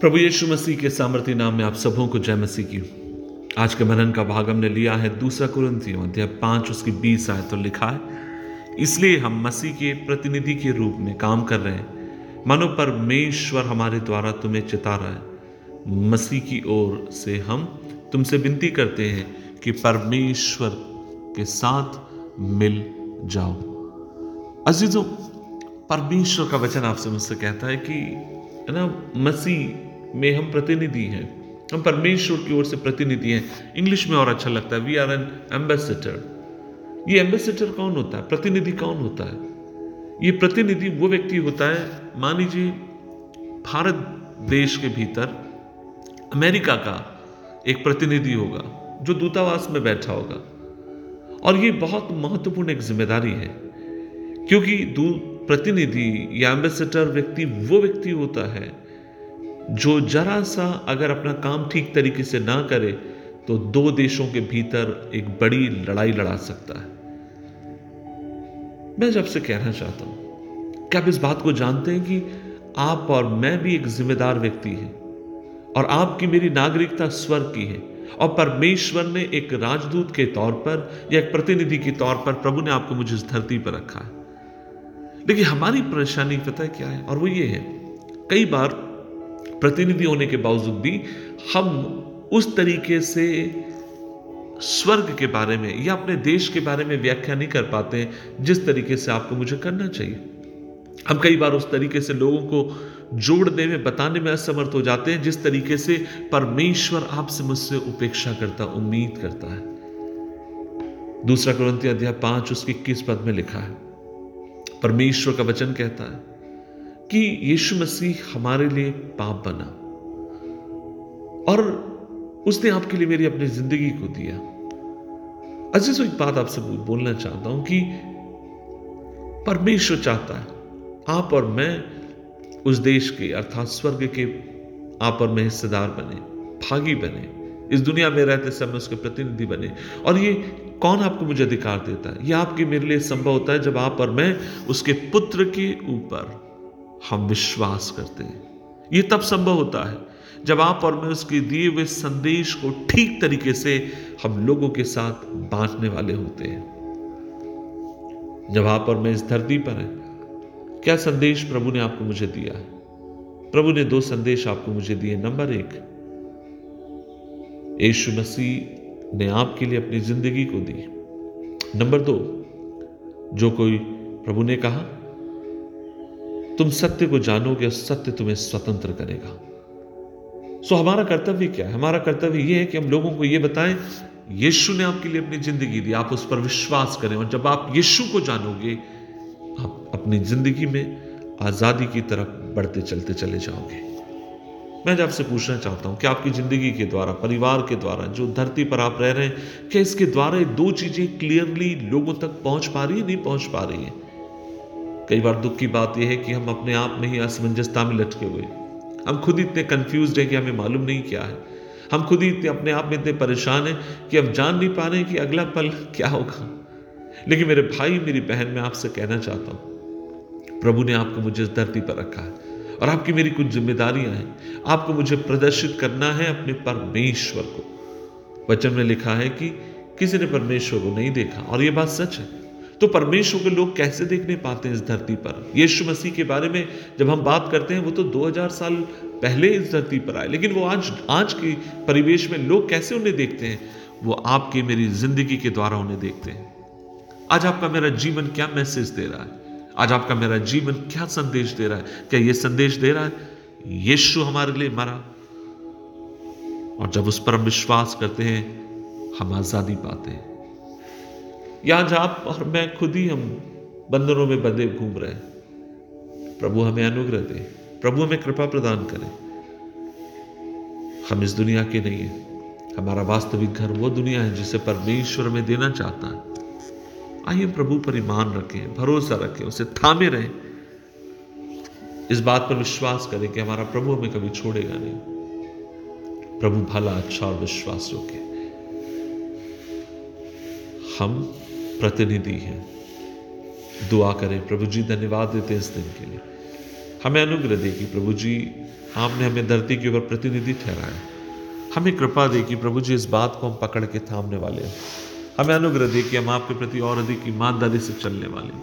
प्रभु यीशु मसीह के सामर्थ्य नाम में आप सबों को जय मसीह की। आज के मनन का भाग हमने लिया है दूसरा कुरंतियों अध्याय पाँच, उसकी बीस आय तो लिखा है, इसलिए हम मसीह के प्रतिनिधि के रूप में काम कर रहे हैं। मानो परमेश्वर हमारे द्वारा तुम्हें चिता रहा है। मसीह की ओर से हम तुमसे विनती करते हैं कि परमेश्वर के साथ मिल जाओ। अजीजों, परमेश्वर का वचन आपसे मुझसे कहता है कि ना, मसीह में हम प्रतिनिधि हैं। हम परमेश्वर की ओर से प्रतिनिधि हैं। इंग्लिश में और अच्छा लगता है। वी आर एन एम्बेसडर ये एम्बेसडर कौन होता है? प्रतिनिधि कौन होता है? ये प्रतिनिधि वो व्यक्ति होता है, मान लीजिए, भारत देश के भीतर अमेरिका का एक प्रतिनिधि होगा, जो दूतावास में बैठा होगा। और ये बहुत महत्वपूर्ण एक ज़िम्मेदारी है, क्योंकि प्रतिनिधि या एम्बेसडर व्यक्ति वो व्यक्ति होता है जो जरा सा अगर अपना काम ठीक तरीके से ना करे तो दो देशों के भीतर एक बड़ी लड़ाई लड़ा सकता है। मैं जब से कहना चाहता हूँ, क्या आप इस बात को जानते हैं कि आप और मैं भी एक जिम्मेदार व्यक्ति है, और आपकी मेरी नागरिकता स्वर्ग की है, और परमेश्वर ने एक राजदूत के तौर पर या एक प्रतिनिधि के तौर पर प्रभु ने आपको मुझे इस धरती पर रखा है? लेकिन हमारी परेशानी पता है क्या है? और वो ये है, कई बार प्रतिनिधि होने के बावजूद भी हम उस तरीके से स्वर्ग के बारे में या अपने देश के बारे में व्याख्या नहीं कर पाते जिस तरीके से आपको मुझे करना चाहिए। हम कई बार उस तरीके से लोगों को जोड़ने में, बताने में असमर्थ हो जाते हैं, जिस तरीके से परमेश्वर आपसे मुझसे उपेक्षा करता, उम्मीद करता है। दूसरा क्रंथी अध्याय पाँच, उसके इक्कीस पद में लिखा है, परमेश्वर का वचन कहता है कि यीशु मसीह हमारे लिए पाप बना। और उसने आपके लिए मेरी अपनी ज़िंदगी को दिया। अजी तो एक बात आपसे बोलना चाहता हूँ कि परमेश्वर चाहता है, आप और मैं उस देश के अर्थात स्वर्ग के आप और मैं हिस्सेदार बने, भागी बने। इस दुनिया में रहते समय उसके प्रतिनिधि बने। और ये कौन आपको मुझे अधिकार देता है? यह आपके मेरे लिए संभव होता है जब आप और मैं उसके पुत्र के ऊपर हम विश्वास करते हैं। यह तब संभव होता है जब आप और मैं उसके दिए हुए संदेश को ठीक तरीके से हम लोगों के साथ बांटने वाले होते हैं। जब आप और मैं इस धरती पर हैं, क्या संदेश प्रभु ने आपको मुझे दिया है? प्रभु ने दो संदेश आपको मुझे दिए। नंबर एक, यीशु मसीह ने आपके लिए अपनी ज़िंदगी को दी। नंबर दो, जो कोई प्रभु ने कहा तुम सत्य को जानोगे और सत्य तुम्हें स्वतंत्र करेगा। सो हमारा कर्तव्य क्या है? हमारा कर्तव्य यह है कि हम लोगों को यह बताएँ, यीशु ने आपके लिए अपनी ज़िंदगी दी। आप उस पर विश्वास करें और जब आप यीशु को जानोगे, आप अपनी ज़िंदगी में आज़ादी की तरफ़ बढ़ते चलते चले जाओगे। मैं जब आपसे पूछना चाहता हूँ कि आपकी ज़िंदगी के द्वारा, परिवार के द्वारा, जो धरती पर आप रह रहे हैं, क्या इसके द्वारा दो चीज़ें क्लियरली लोगों तक पहुँच पा रही है, नहीं पहुँच पा रही है? कई बार दुख की बात यह है कि हम अपने आप में ही असमंजसता में लटके हुए हम खुद इतने कंफ्यूज हैं कि हमें मालूम नहीं क्या है। हम खुद ही इतने अपने आप में इतने परेशान हैं कि हम जान नहीं पा रहे कि अगला पल क्या होगा। लेकिन मेरे भाई, मेरी बहन, मैं आपसे कहना चाहता हूँ, प्रभु ने आपको मुझे इस धरती पर रखा है और आपकी मेरी कुछ जिम्मेदारियाँ हैं। आपको मुझे प्रदर्शित करना है अपने परमेश्वर को। वचन में लिखा है कि किसी ने परमेश्वर को नहीं देखा और यह बात सच है। तो परमेश्वर के लोग कैसे देखने पाते हैं इस धरती पर? यीशु मसीह के बारे में जब हम बात करते हैं, वो तो 2000 साल पहले इस धरती पर आए, लेकिन वो आज आज के परिवेश में लोग कैसे उन्हें देखते हैं? वो आपकी, मेरी ज़िंदगी के द्वारा उन्हें देखते हैं। आज आपका मेरा जीवन क्या मैसेज दे रहा है? आज आपका मेरा जीवन क्या संदेश दे रहा है? क्या यह संदेश दे रहा है? यीशु हमारे लिए मरा। और जब उस पर हम विश्वास करते हैं, हम आज़ादी पाते हैं। यहाँ आप और मैं खुद ही हम बंदरों में बंधे घूम रहे हैं। प्रभु हमें अनुग्रह दे। प्रभु हमें कृपा प्रदान करे। हम इस दुनिया के नहीं है। हमारा वास्तविक घर वो दुनिया है जिसे परमेश्वर में देना चाहता है। आइए प्रभु पर ईमान रखें, भरोसा रखें, उसे थामे रहें। इस बात पर विश्वास करें कि हमारा प्रभु हमें कभी छोड़ेगा नहीं। प्रभु भला अच्छा और विश्वास रोके हम प्रतिनिधि हैं। दुआ करें। प्रभु जी, धन्यवाद देते हैं इस दिन के लिए। हमें अनुग्रह दे कि प्रभु जी, आपने हमें धरती के ऊपर प्रतिनिधि ठहराया। हमें कृपा दे कि प्रभु जी, इस बात को हम पकड़ के थामने वाले हैं। हमें अनुग्रह दे कि हम आपके प्रति और अधिक ईमानदारी से चलने वाले हैं।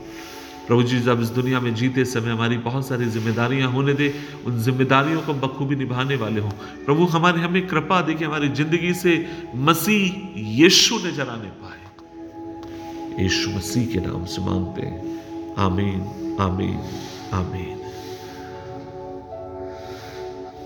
प्रभु जी, जब इस दुनिया में जीते समय हमारी बहुत सारी जिम्मेदारियाँ होने दे, उन जिम्मेदारियों को बखूबी निभाने वाले हो। प्रभु, हमारी, हमें कृपा दे कि हमारी ज़िंदगी से मसीह यीशु नज़र आने पाए यीशु मसीह के नाम से मांगते हैं। आमीन आमीन आमीन।